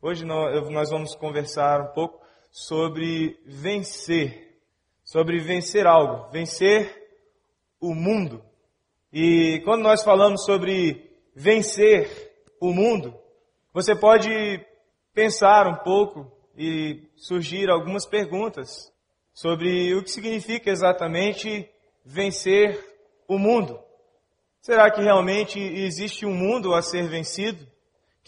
Hoje nós vamos conversar um pouco sobre vencer, sobre vencer algo, vencer o mundo. E quando nós falamos sobre vencer o mundo, você pode pensar um pouco e surgir algumas perguntas sobre o que significa exatamente vencer o mundo. Será que realmente existe um mundo a ser vencido?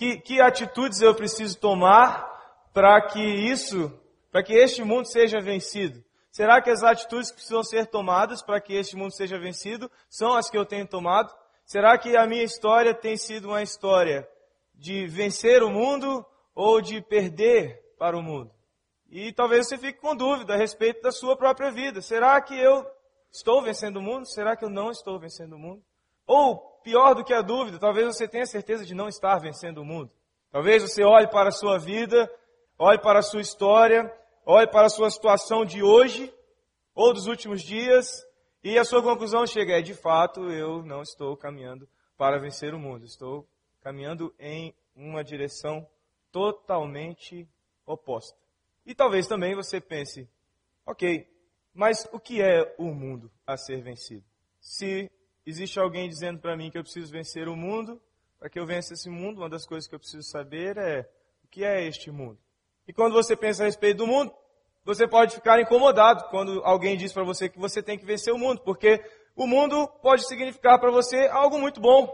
Que, que atitudes eu preciso tomar para que isso, para que este mundo seja vencido? Será que as atitudes que precisam ser tomadas para que este mundo seja vencido são as que eu tenho tomado? Será que a minha história tem sido uma história de vencer o mundo ou de perder para o mundo? E talvez você fique com dúvida a respeito da sua própria vida. Será que eu estou vencendo o mundo? Será que eu não estou vencendo o mundo? Ou, pior do que a dúvida, talvez você tenha certeza de não estar vencendo o mundo. Talvez você olhe para a sua vida, olhe para a sua história, olhe para a sua situação de hoje ou dos últimos dias e a sua conclusão chega é, de fato, eu não estou caminhando para vencer o mundo. Estou caminhando em uma direção totalmente oposta. E talvez também você pense, ok, mas o que é o mundo a ser vencido? Se existe alguém dizendo para mim que eu preciso vencer o mundo, para que eu vença esse mundo, uma das coisas que eu preciso saber é o que é este mundo. E quando você pensa a respeito do mundo, você pode ficar incomodado quando alguém diz para você que você tem que vencer o mundo, porque o mundo pode significar para você algo muito bom.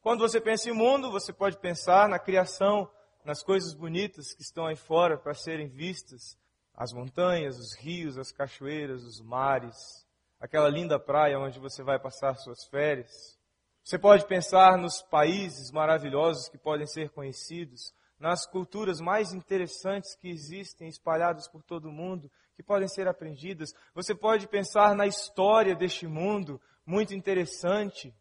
Quando você pensa em mundo, você pode pensar na criação, nas coisas bonitas que estão aí fora para serem vistas, as montanhas, os rios, as cachoeiras, os mares, aquela linda praia onde você vai passar suas férias. Você pode pensar nos países maravilhosos que podem ser conhecidos, nas culturas mais interessantes que existem espalhadas por todo o mundo, que podem ser aprendidas. Você pode pensar na história deste mundo, muito interessante,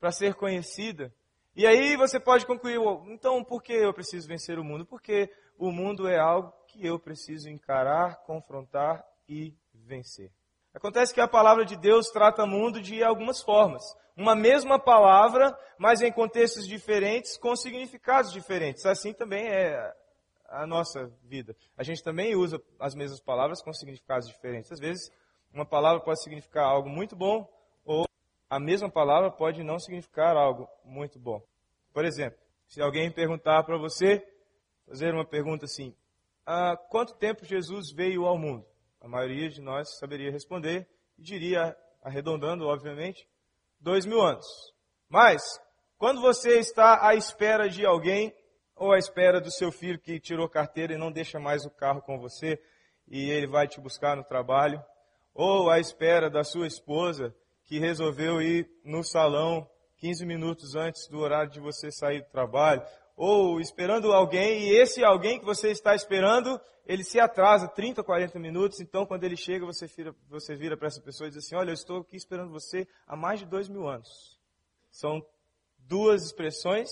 para ser conhecida. E aí você pode concluir, então por que eu preciso vencer o mundo? Porque o mundo é algo que eu preciso encarar, confrontar e vencer. Acontece que a palavra de Deus trata o mundo de algumas formas. Uma mesma palavra, mas em contextos diferentes, com significados diferentes. Assim também é a nossa vida. A gente também usa as mesmas palavras com significados diferentes. Às vezes, uma palavra pode significar algo muito bom, ou a mesma palavra pode não significar algo muito bom. Por exemplo, se alguém perguntar para você, fazer uma pergunta assim: há quanto tempo Jesus veio ao mundo? A maioria de nós saberia responder e diria, arredondando, obviamente, dois mil anos. Mas, quando você está à espera de alguém, ou à espera do seu filho que tirou carteira e não deixa mais o carro com você, e ele vai te buscar no trabalho, ou à espera da sua esposa que resolveu ir no salão 15 minutos antes do horário de você sair do trabalho, ou esperando alguém, e esse alguém que você está esperando, ele se atrasa 30, 40 minutos, então quando ele chega, você vira, você vira para essa pessoa e diz assim, olha, eu estou aqui esperando você há mais de dois mil anos. São duas expressões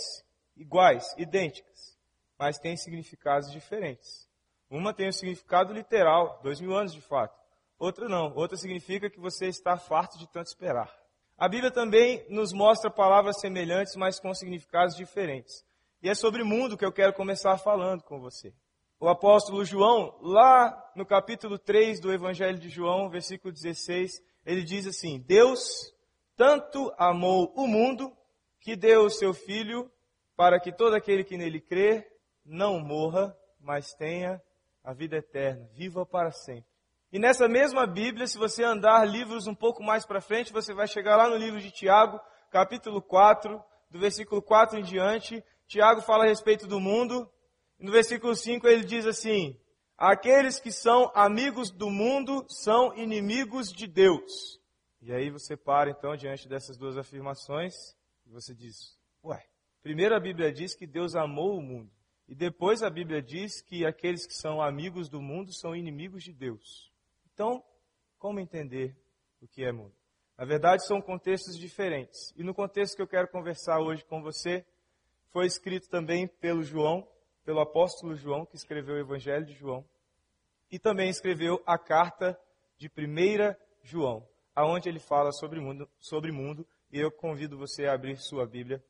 iguais, idênticas, mas têm significados diferentes. Uma tem o um significado literal, dois mil anos de fato. Outra não. Outra significa que você está farto de tanto esperar. A Bíblia também nos mostra palavras semelhantes, mas com significados diferentes. E é sobre mundo que eu quero começar falando com você. O apóstolo João, lá no capítulo 3 do Evangelho de João, versículo 16, ele diz assim: Deus tanto amou o mundo que deu o seu filho para que todo aquele que nele crê não morra, mas tenha a vida eterna, viva para sempre. E nessa mesma Bíblia, se você andar livros um pouco mais para frente, você vai chegar lá no livro de Tiago, capítulo 4, do versículo 4 em diante, Tiago fala a respeito do mundo. No versículo 5 ele diz assim: Aqueles que são amigos do mundo são inimigos de Deus. E aí você para então diante dessas duas afirmações e você diz: Ué, primeiro a Bíblia diz que Deus amou o mundo. E depois a Bíblia diz que aqueles que são amigos do mundo são inimigos de Deus. Então, como entender o que é mundo? Na verdade, são contextos diferentes. E no contexto que eu quero conversar hoje com você, foi escrito também pelo João, pelo apóstolo João, que escreveu o Evangelho de João, e também escreveu a carta de 1 João, aonde ele fala sobre mundo, sobre mundo, e eu convido você a abrir sua Bíblia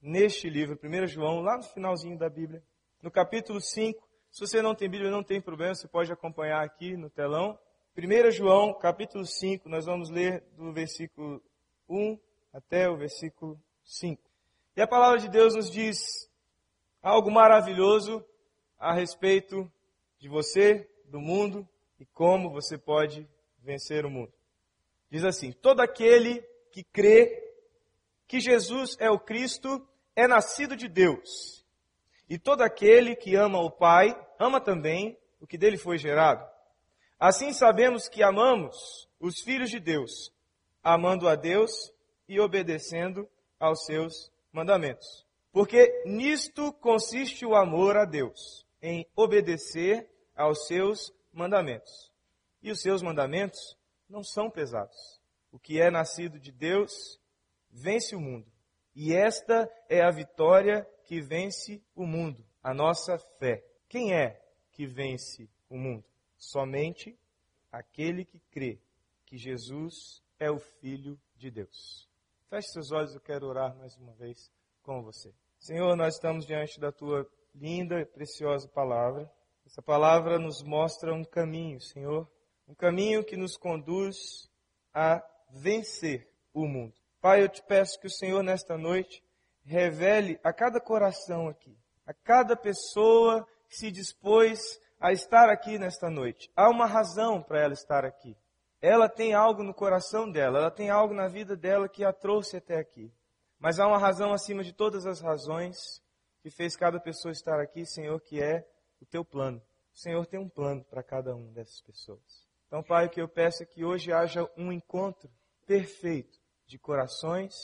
neste livro, 1 João, lá no finalzinho da Bíblia, no capítulo 5. Se você não tem Bíblia, não tem problema, você pode acompanhar aqui no telão. 1 João, capítulo 5, nós vamos ler do versículo 1 até o versículo 5. E a palavra de Deus nos diz algo maravilhoso a respeito de você, do mundo e como você pode vencer o mundo. Diz assim: Todo aquele que crê que Jesus é o Cristo é nascido de Deus. E todo aquele que ama o Pai ama também o que dele foi gerado. Assim sabemos que amamos os filhos de Deus, amando a Deus e obedecendo aos seus mandamentos. Porque nisto consiste o amor a Deus, em obedecer aos seus mandamentos. E os seus mandamentos não são pesados. O que é nascido de Deus vence o mundo. E esta é a vitória que vence o mundo, a nossa fé. Quem é que vence o mundo? Somente aquele que crê que Jesus é o Filho de Deus. Feche seus olhos, eu quero orar mais uma vez com você. Senhor, nós estamos diante da tua linda e preciosa palavra. Essa palavra nos mostra um caminho, Senhor, um caminho que nos conduz a vencer o mundo. Pai, eu te peço que o Senhor nesta noite revele a cada coração aqui, a cada pessoa que se dispôs a estar aqui nesta noite. Há uma razão para ela estar aqui. Ela tem algo no coração dela, ela tem algo na vida dela que a trouxe até aqui. Mas há uma razão acima de todas as razões que fez cada pessoa estar aqui, Senhor, que é o teu plano. O Senhor tem um plano para cada uma dessas pessoas. Então, Pai, o que eu peço é que hoje haja um encontro perfeito de corações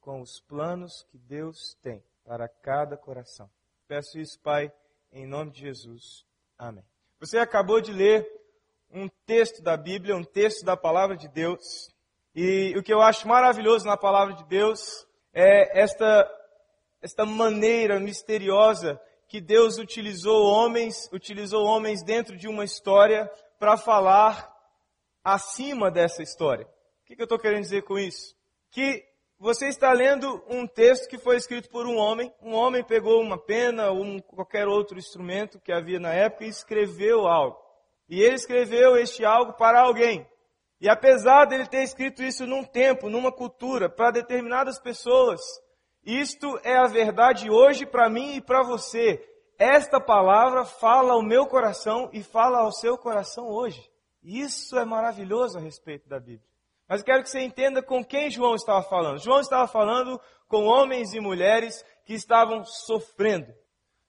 com os planos que Deus tem para cada coração. Peço isso, Pai, em nome de Jesus. Amém. Você acabou de ler um texto da Bíblia, um texto da palavra de Deus. E o que eu acho maravilhoso na palavra de Deus é esta, esta maneira misteriosa que Deus utilizou homens, utilizou homens dentro de uma história para falar acima dessa história. O que, que eu estou querendo dizer com isso? Que você está lendo um texto que foi escrito por um homem. Um homem pegou uma pena ou um, qualquer outro instrumento que havia na época e escreveu algo. E ele escreveu este algo para alguém. E apesar dele ter escrito isso num tempo, numa cultura, para determinadas pessoas, isto é a verdade hoje para mim e para você. Esta palavra fala ao meu coração e fala ao seu coração hoje. Isso é maravilhoso a respeito da Bíblia. Mas quero que você entenda com quem João estava falando. João estava falando com homens e mulheres que estavam sofrendo.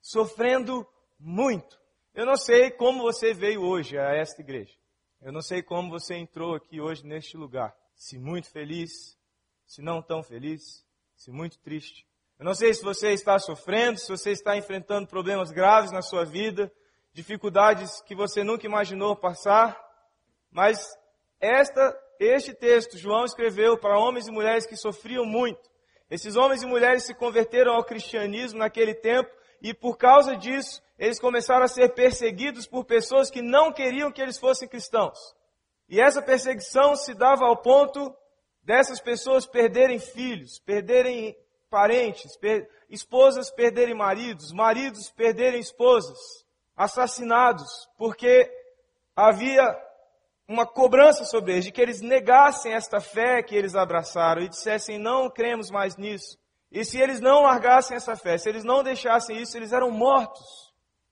Sofrendo muito. Eu não sei como você veio hoje a esta igreja. Eu não sei como você entrou aqui hoje neste lugar. Se muito feliz, se não tão feliz, se muito triste. Eu não sei se você está sofrendo, se você está enfrentando problemas graves na sua vida, dificuldades que você nunca imaginou passar, mas esta, este texto João escreveu para homens e mulheres que sofriam muito. Esses homens e mulheres se converteram ao cristianismo naquele tempo e por causa disso eles começaram a ser perseguidos por pessoas que não queriam que eles fossem cristãos. E essa perseguição se dava ao ponto dessas pessoas perderem filhos, perderem parentes, per, esposas perderem maridos, maridos perderem esposas, assassinados, porque havia uma cobrança sobre eles, de que eles negassem esta fé que eles abraçaram e dissessem, não cremos mais nisso. E se eles não largassem essa fé, se eles não deixassem isso, eles eram mortos.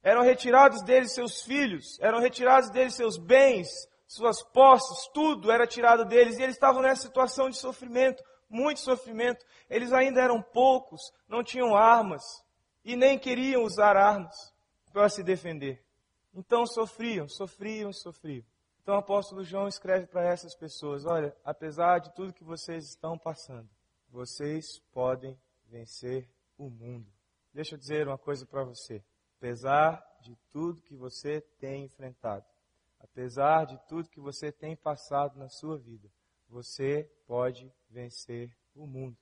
Eram retirados deles seus filhos, eram retirados deles seus bens, suas posses, tudo era tirado deles, e eles estavam nessa situação de sofrimento muito sofrimento. Eles ainda eram poucos, não tinham armas e nem queriam usar armas para se defender. Então sofriam, sofriam e sofriam. Então o apóstolo João escreve para essas pessoas: olha, apesar de tudo que vocês estão passando, vocês podem vencer o mundo. Deixa eu dizer uma coisa para você. Apesar de tudo que você tem enfrentado, apesar de tudo que você tem passado na sua vida, você pode vencer o mundo.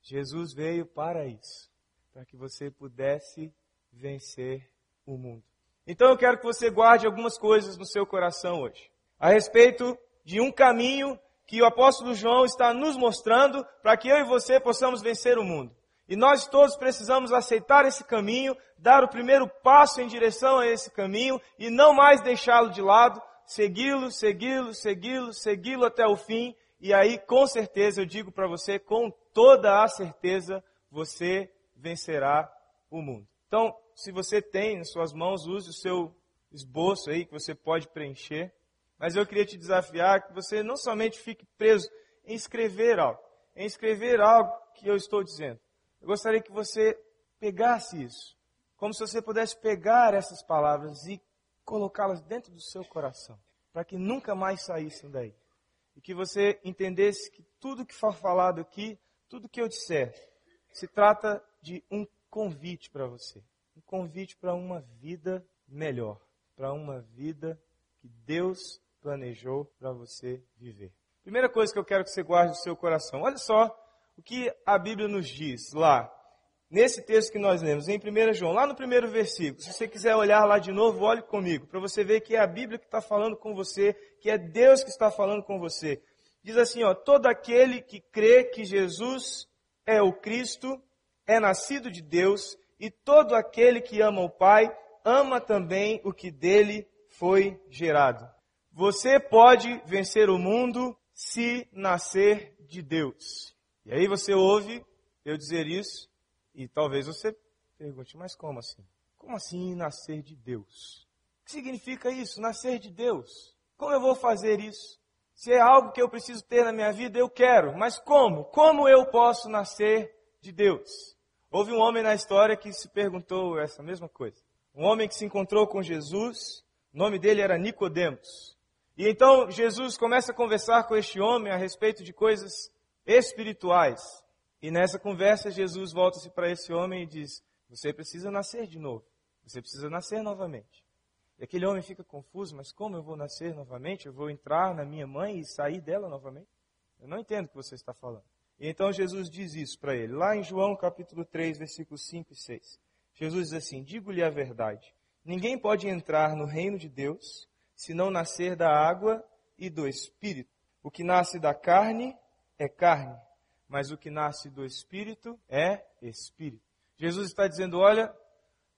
Jesus veio para isso, para que você pudesse vencer o mundo. Então eu quero que você guarde algumas coisas no seu coração hoje, a respeito de um caminho que o apóstolo João está nos mostrando para que eu e você possamos vencer o mundo. E nós todos precisamos aceitar esse caminho, dar o primeiro passo em direção a esse caminho e não mais deixá-lo de lado, segui-lo, segui-lo, segui-lo, segui-lo até o fim. E aí, com certeza, eu digo para você, com toda a certeza, você vencerá o mundo. Então, se você tem em suas mãos, use o seu esboço aí que você pode preencher. Mas eu queria te desafiar que você não somente fique preso em escrever algo, em escrever algo que eu estou dizendo. Eu gostaria que você pegasse isso, como se você pudesse pegar essas palavras e colocá-las dentro do seu coração, para que nunca mais saíssem daí. E que você entendesse que tudo que for falado aqui, tudo que eu disser, se trata de um convite para você. Um convite para uma vida melhor, para uma vida que Deus planejou para você viver. Primeira coisa que eu quero que você guarde no seu coração. Olha só o que a Bíblia nos diz lá, nesse texto que nós lemos, em 1 João, lá no primeiro versículo. Se você quiser olhar lá de novo, olhe comigo, para você ver que é a Bíblia que está falando com você, que é Deus que está falando com você. Diz assim, ó, todo aquele que crê que Jesus é o Cristo, é nascido de Deus, e todo aquele que ama o Pai, ama também o que dele foi gerado. Você pode vencer o mundo se nascer de Deus. E aí você ouve eu dizer isso e talvez você pergunte, mas como assim? Como assim nascer de Deus? O que significa isso, nascer de Deus? Como eu vou fazer isso? Se é algo que eu preciso ter na minha vida, eu quero, mas como? Como eu posso nascer de Deus? Houve um homem na história que se perguntou essa mesma coisa. Um homem que se encontrou com Jesus, o nome dele era Nicodemos. E então Jesus começa a conversar com este homem a respeito de coisas espirituais. E nessa conversa, Jesus volta-se para esse homem e diz: Você precisa nascer de novo. Você precisa nascer novamente. E aquele homem fica confuso: Mas como eu vou nascer novamente? Eu vou entrar na minha mãe e sair dela novamente? Eu não entendo o que você está falando. E então Jesus diz isso para ele, lá em João capítulo 3, versículos 5 e 6. Jesus diz assim: Digo-lhe a verdade. Ninguém pode entrar no reino de Deus se não nascer da água e do espírito. O que nasce da carne é carne, mas o que nasce do Espírito é Espírito. Jesus está dizendo: olha,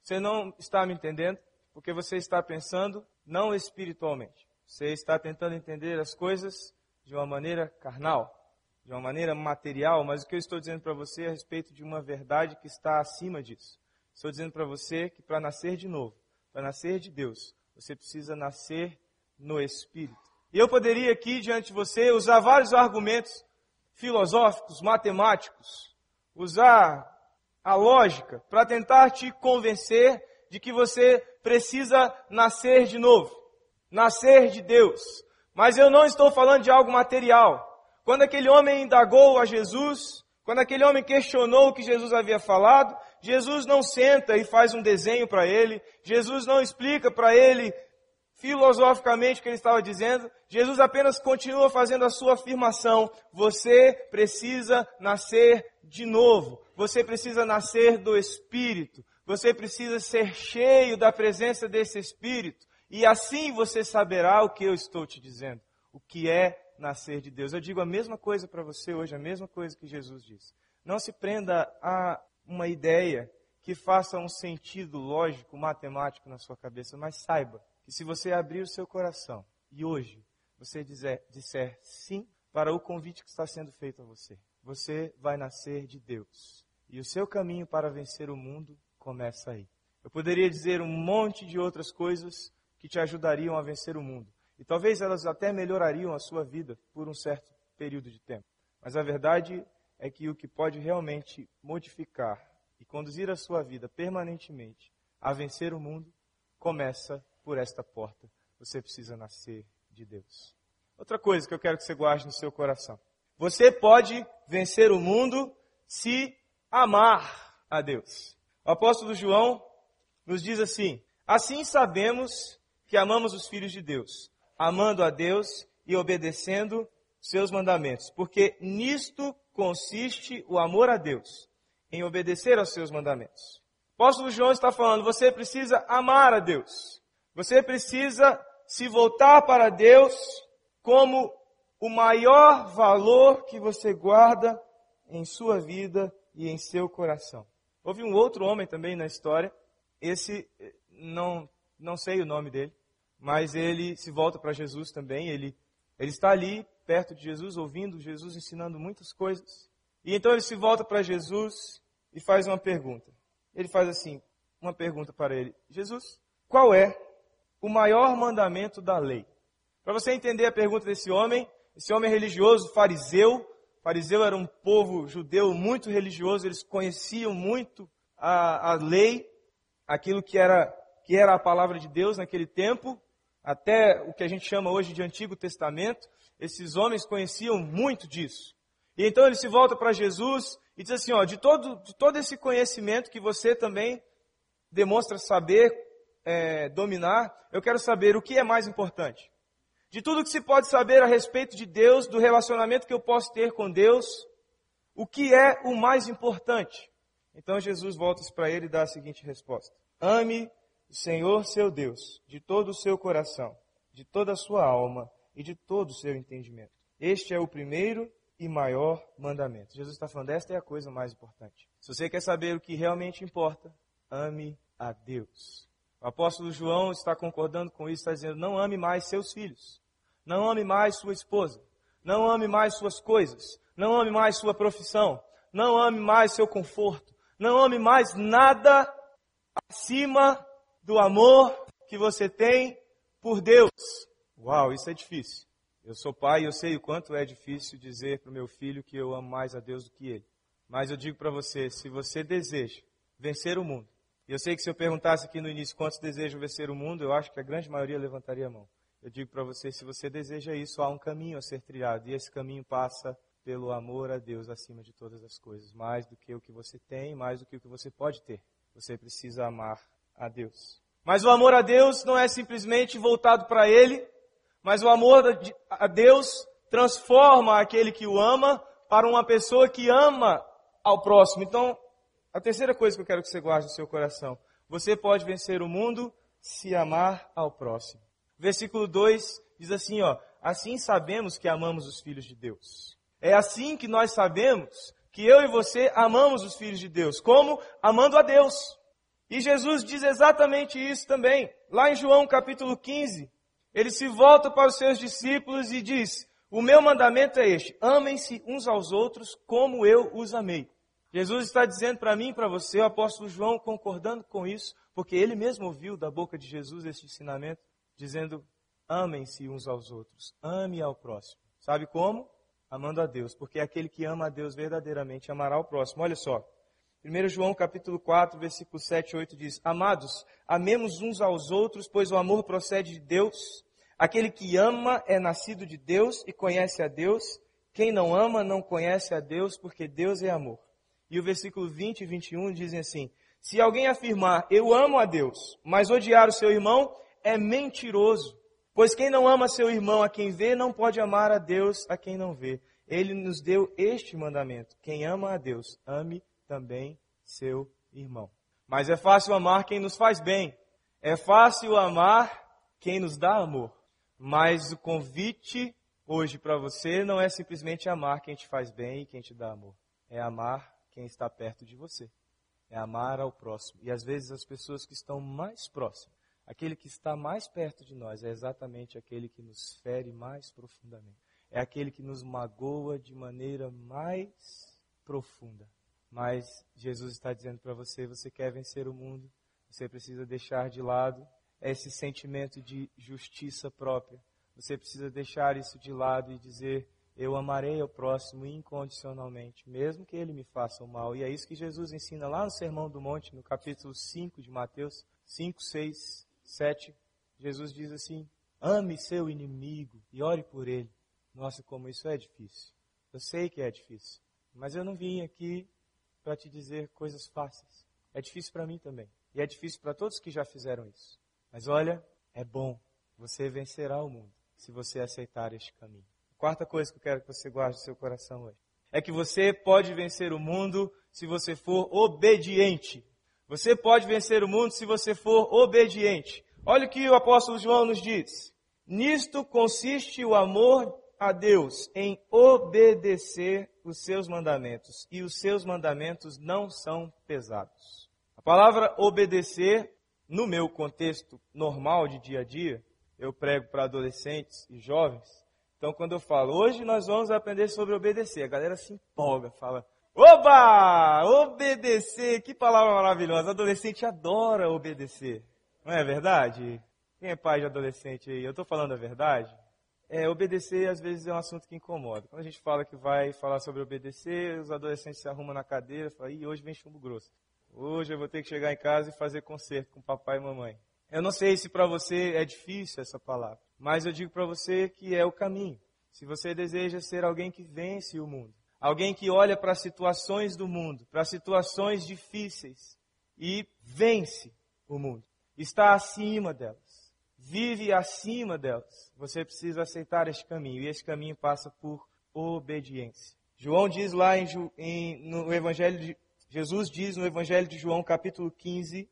você não está me entendendo, porque você está pensando não espiritualmente. Você está tentando entender as coisas de uma maneira carnal, de uma maneira material, mas o que eu estou dizendo para você é a respeito de uma verdade que está acima disso. Estou dizendo para você que para nascer de novo, para nascer de Deus, você precisa nascer no Espírito. E eu poderia aqui diante de você usar vários argumentos filosóficos, matemáticos, usar a lógica para tentar te convencer de que você precisa nascer de novo, nascer de Deus. Mas eu não estou falando de algo material. Quando aquele homem indagou a Jesus, quando aquele homem questionou o que Jesus havia falado, Jesus não senta e faz um desenho para ele, Jesus não explica para ele filosoficamente o que ele estava dizendo, Jesus apenas continua fazendo a sua afirmação: você precisa nascer de novo, você precisa nascer do Espírito, você precisa ser cheio da presença desse Espírito, e assim você saberá o que eu estou te dizendo, o que é nascer de Deus. Eu digo a mesma coisa para você hoje, a mesma coisa que Jesus disse. Não se prenda a uma ideia que faça um sentido lógico, matemático na sua cabeça, mas saiba que se você abrir o seu coração e hoje você dizer, disser sim para o convite que está sendo feito a você, você vai nascer de Deus. E o seu caminho para vencer o mundo começa aí. Eu poderia dizer um monte de outras coisas que te ajudariam a vencer o mundo. E talvez elas até melhorariam a sua vida por um certo período de tempo. Mas a verdade é que o que pode realmente modificar e conduzir a sua vida permanentemente a vencer o mundo começa por esta porta. Você precisa nascer de Deus. Outra coisa que eu quero que você guarde no seu coração. Você pode vencer o mundo se amar a Deus. O apóstolo João nos diz assim: Assim sabemos que amamos os filhos de Deus, amando a Deus e obedecendo seus mandamentos, porque nisto consiste o amor a Deus, em obedecer aos seus mandamentos. O apóstolo João está falando, você precisa amar a Deus. Você precisa se voltar para Deus como o maior valor que você guarda em sua vida e em seu coração. Houve um outro homem também na história, esse não não sei o nome dele, mas ele se volta para Jesus também, ele ele está ali perto de Jesus, ouvindo Jesus ensinando muitas coisas. E então ele se volta para Jesus e faz uma pergunta. Ele faz assim, uma pergunta para ele: Jesus, qual é o maior mandamento da lei? Para você entender a pergunta desse homem, esse homem religioso, fariseu, fariseu era um povo judeu muito religioso, eles conheciam muito a, a lei, aquilo que era, que era a palavra de Deus naquele tempo, até o que a gente chama hoje de Antigo Testamento, esses homens conheciam muito disso. E então ele se volta para Jesus e diz assim, ó, de todo, de todo esse conhecimento que você também demonstra saber é, dominar, eu quero saber o que é mais importante. De tudo que se pode saber a respeito de Deus, do relacionamento que eu posso ter com Deus, o que é o mais importante? Então Jesus volta para ele e dá a seguinte resposta: Ame o Senhor seu Deus de todo o seu coração, de toda a sua alma e de todo o seu entendimento. Este é o primeiro e maior mandamento. Jesus está falando, esta é a coisa mais importante. Se você quer saber o que realmente importa, ame a Deus. O apóstolo João está concordando com isso, está dizendo: não ame mais seus filhos, não ame mais sua esposa, não ame mais suas coisas, não ame mais sua profissão, não ame mais seu conforto, não ame mais nada acima do amor que você tem por Deus. Uau, isso é difícil. Eu sou pai e eu sei o quanto é difícil dizer para o meu filho que eu amo mais a Deus do que ele. Mas eu digo para você, se você deseja vencer o mundo, e eu sei que se eu perguntasse aqui no início quantos desejam vencer o mundo, eu acho que a grande maioria levantaria a mão. Eu digo para você, se você deseja isso, há um caminho a ser trilhado, e esse caminho passa pelo amor a Deus acima de todas as coisas, mais do que o que você tem, mais do que o que você pode ter. Você precisa amar a Deus. Mas o amor a Deus não é simplesmente voltado para Ele, mas o amor a Deus transforma aquele que o ama para uma pessoa que ama ao próximo. Então, a terceira coisa que eu quero que você guarde no seu coração: você pode vencer o mundo se amar ao próximo. Versículo 2 diz assim, ó: Assim sabemos que amamos os filhos de Deus. É assim que nós sabemos que eu e você amamos os filhos de Deus, como amando a Deus. E Jesus diz exatamente isso também. Lá em João capítulo 15, ele se volta para os seus discípulos e diz: O meu mandamento é este: amem-se uns aos outros como eu os amei. Jesus está dizendo para mim e para você, o apóstolo João concordando com isso, porque ele mesmo ouviu da boca de Jesus este ensinamento, dizendo: amem-se uns aos outros, ame ao próximo. Sabe como? Amando a Deus, porque aquele que ama a Deus verdadeiramente amará o próximo. Olha só, 1 João capítulo 4, versículo 7 e 8 diz: Amados, amemos uns aos outros, pois o amor procede de Deus. Aquele que ama é nascido de Deus e conhece a Deus. Quem não ama não conhece a Deus, porque Deus é amor. E o versículo 20 e 21 dizem assim: Se alguém afirmar, eu amo a Deus, mas odiar o seu irmão, é mentiroso. Pois quem não ama seu irmão a quem vê, não pode amar a Deus a quem não vê. Ele nos deu este mandamento: quem ama a Deus, ame também seu irmão. Mas é fácil amar quem nos faz bem. É fácil amar quem nos dá amor. Mas o convite hoje para você não é simplesmente amar quem te faz bem e quem te dá amor. É amar quem está perto de você. É amar ao próximo. E às vezes as pessoas que estão mais próximas, aquele que está mais perto de nós, é exatamente aquele que nos fere mais profundamente. É aquele que nos magoa de maneira mais profunda. Mas Jesus está dizendo para você: você quer vencer o mundo, você precisa deixar de lado esse sentimento de justiça própria. Você precisa deixar isso de lado e dizer: eu amarei ao próximo incondicionalmente, mesmo que ele me faça o mal. E é isso que Jesus ensina lá no Sermão do Monte, no capítulo 5 de Mateus 5, 6, 7. Jesus diz assim: ame seu inimigo e ore por ele. Nossa, como isso é difícil. Eu sei que é difícil, mas eu não vim aqui para te dizer coisas fáceis. É difícil para mim também. E é difícil para todos que já fizeram isso. Mas olha, é bom. Você vencerá o mundo se você aceitar este caminho. Quarta coisa que eu quero que você guarde no seu coração hoje é que você pode vencer o mundo se você for obediente. Você pode vencer o mundo se você for obediente. Olha o que o apóstolo João nos diz. Nisto consiste o amor a Deus em obedecer os seus mandamentos, e os seus mandamentos não são pesados. A palavra obedecer, no meu contexto normal de dia a dia, eu prego para adolescentes e jovens. Então, quando eu falo, hoje nós vamos aprender sobre obedecer, a galera se empolga, fala, Oba! Obedecer, que palavra maravilhosa. Adolescente adora obedecer. Não é verdade? Quem é pai de adolescente aí? Eu estou falando a verdade? É, obedecer às vezes é um assunto que incomoda. Quando a gente fala que vai falar sobre obedecer, os adolescentes se arrumam na cadeira e falam, Ih, hoje vem chumbo grosso. Hoje eu vou ter que chegar em casa e fazer concerto com papai e mamãe. Eu não sei se para você é difícil essa palavra, mas eu digo para você que é o caminho. Se você deseja ser alguém que vence o mundo, Alguém que olha para situações do mundo, para situações difíceis e vence o mundo. Está acima delas. Vive acima delas. Você precisa aceitar este caminho. E esse caminho passa por obediência. João diz lá em, em, no Evangelho de Jesus diz no Evangelho de João, capítulo 15,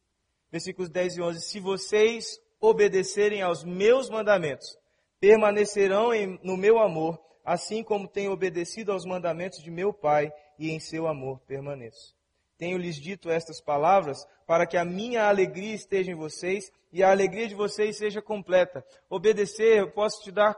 versículos 10 e 11: Se vocês obedecerem aos meus mandamentos, permanecerão em, no meu amor, assim como tenho obedecido aos mandamentos de meu Pai e em seu amor permaneço. Tenho-lhes dito estas palavras para que a minha alegria esteja em vocês e a alegria de vocês seja completa. Obedecer, eu posso te dar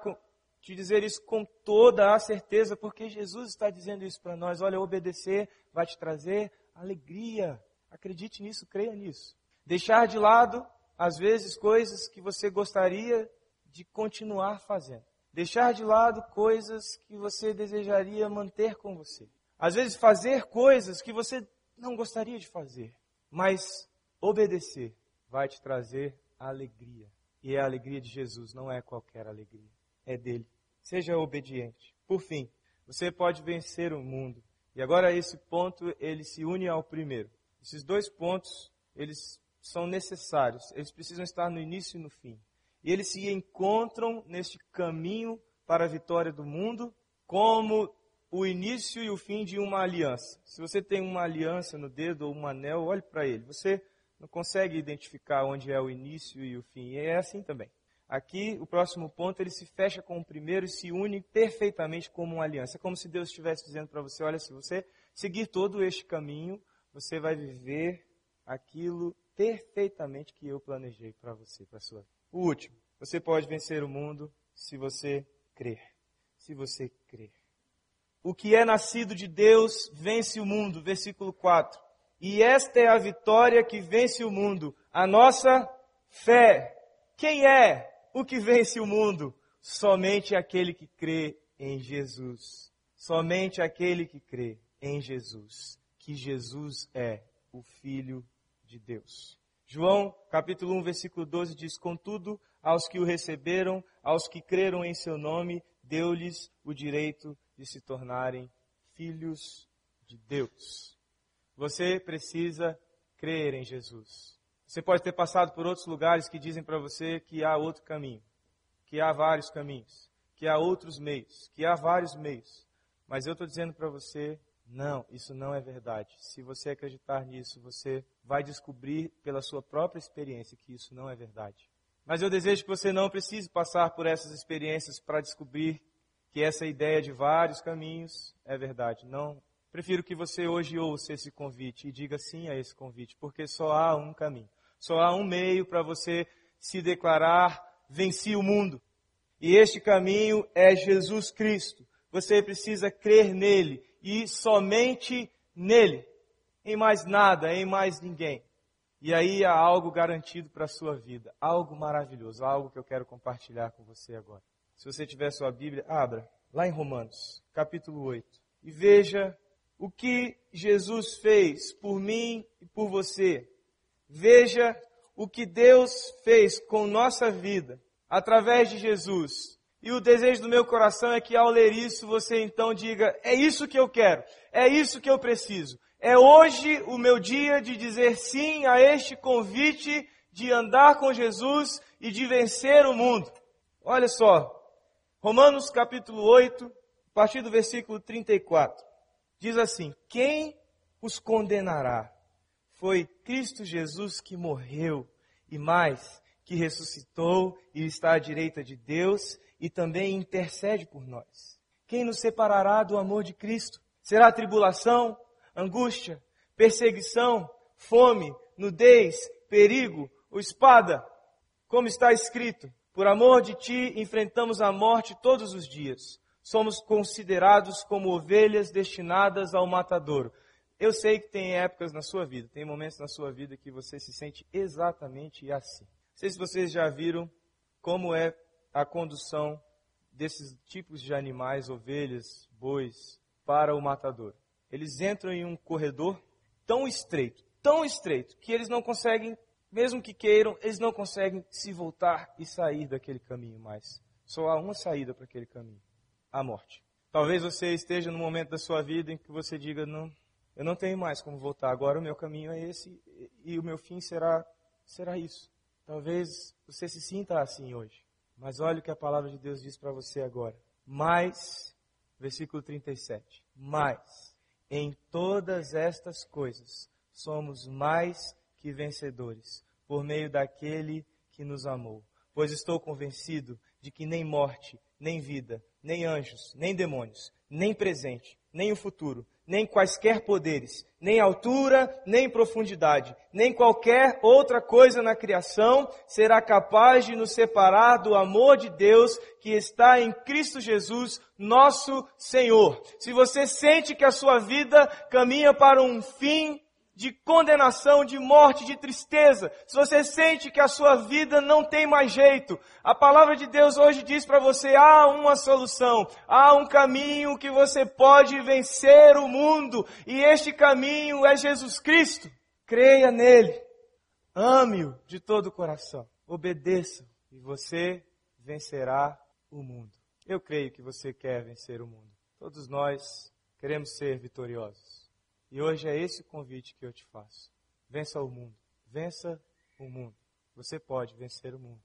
te dizer isso com toda a certeza, porque Jesus está dizendo isso para nós. Olha, obedecer vai te trazer alegria. Acredite nisso, creia nisso. Deixar de lado, às vezes, coisas que você gostaria de continuar fazendo. Deixar de lado coisas que você desejaria manter com você. Às vezes fazer coisas que você não gostaria de fazer. Mas obedecer vai te trazer alegria. E é a alegria de Jesus, não é qualquer alegria. É dele. Seja obediente. Por fim, você pode vencer o mundo. E agora esse ponto, ele se une ao primeiro. Esses dois pontos, eles são necessários. Eles precisam estar no início e no fim. E eles se encontram neste caminho para a vitória do mundo como o início e o fim de uma aliança. Se você tem uma aliança no dedo ou um anel, olhe para ele. Você não consegue identificar onde é o início e o fim. E é assim também. Aqui, o próximo ponto, ele se fecha com o primeiro e se une perfeitamente como uma aliança. É como se Deus estivesse dizendo para você: olha, se você seguir todo este caminho, você vai viver aquilo perfeitamente que eu planejei para você, para sua vida. O último, você pode vencer o mundo se você crer. Se você crer. O que é nascido de Deus vence o mundo, versículo 4. E esta é a vitória que vence o mundo, a nossa fé. Quem é o que vence o mundo? Somente aquele que crê em Jesus. Somente aquele que crê em Jesus. Que Jesus é o Filho de Deus. João, capítulo 1, versículo 12 diz: Contudo, aos que o receberam, aos que creram em seu nome, deu-lhes o direito de se tornarem filhos de Deus. Você precisa crer em Jesus. Você pode ter passado por outros lugares que dizem para você que há outro caminho, que há vários caminhos, que há outros meios, que há vários meios. Mas eu estou dizendo para você não, isso não é verdade. Se você acreditar nisso, você vai descobrir pela sua própria experiência que isso não é verdade. Mas eu desejo que você não precise passar por essas experiências para descobrir que essa ideia de vários caminhos é verdade. Não. Prefiro que você hoje ouça esse convite e diga sim a esse convite, porque só há um caminho. Só há um meio para você se declarar venci o mundo. E este caminho é Jesus Cristo. Você precisa crer nele e somente nele, em mais nada, em mais ninguém. E aí há algo garantido para a sua vida, algo maravilhoso, algo que eu quero compartilhar com você agora. Se você tiver sua Bíblia, abra lá em Romanos, capítulo 8, e veja o que Jesus fez por mim e por você. Veja o que Deus fez com nossa vida através de Jesus e o desejo do meu coração é que ao ler isso você então diga: é isso que eu quero, é isso que eu preciso. É hoje o meu dia de dizer sim a este convite de andar com Jesus e de vencer o mundo. Olha só, Romanos capítulo 8, a partir do versículo 34, diz assim: Quem os condenará? Foi Cristo Jesus que morreu, e mais, que ressuscitou e está à direita de Deus e também intercede por nós. Quem nos separará do amor de Cristo? Será tribulação, angústia, perseguição, fome, nudez, perigo ou espada? Como está escrito, por amor de ti enfrentamos a morte todos os dias. Somos considerados como ovelhas destinadas ao matadouro. Eu sei que tem épocas na sua vida, tem momentos na sua vida que você se sente exatamente assim. Sei se vocês já viram como é a condução desses tipos de animais, ovelhas, bois, para o matador. Eles entram em um corredor tão estreito, tão estreito, que eles não conseguem, mesmo que queiram, eles não conseguem se voltar e sair daquele caminho mais. Só há uma saída para aquele caminho: a morte. Talvez você esteja no momento da sua vida em que você diga: não, eu não tenho mais como voltar. Agora o meu caminho é esse e o meu fim será será isso. Talvez você se sinta assim hoje. Mas olha o que a palavra de Deus diz para você agora. Mas, versículo 37. Mas, em todas estas coisas, somos mais que vencedores, por meio daquele que nos amou. Pois estou convencido de que nem morte, nem vida, nem anjos, nem demônios, nem presente, nem o futuro, nem quaisquer poderes, nem altura, nem profundidade, nem qualquer outra coisa na criação será capaz de nos separar do amor de Deus que está em Cristo Jesus, nosso Senhor. Se você sente que a sua vida caminha para um fim, de condenação, de morte, de tristeza, se você sente que a sua vida não tem mais jeito, a palavra de Deus hoje diz para você: há uma solução, há um caminho que você pode vencer o mundo, e este caminho é Jesus Cristo. Creia nele, ame-o de todo o coração, obedeça, e você vencerá o mundo. Eu creio que você quer vencer o mundo. Todos nós queremos ser vitoriosos. E hoje é esse o convite que eu te faço. Vença o mundo. Vença o mundo. Você pode vencer o mundo.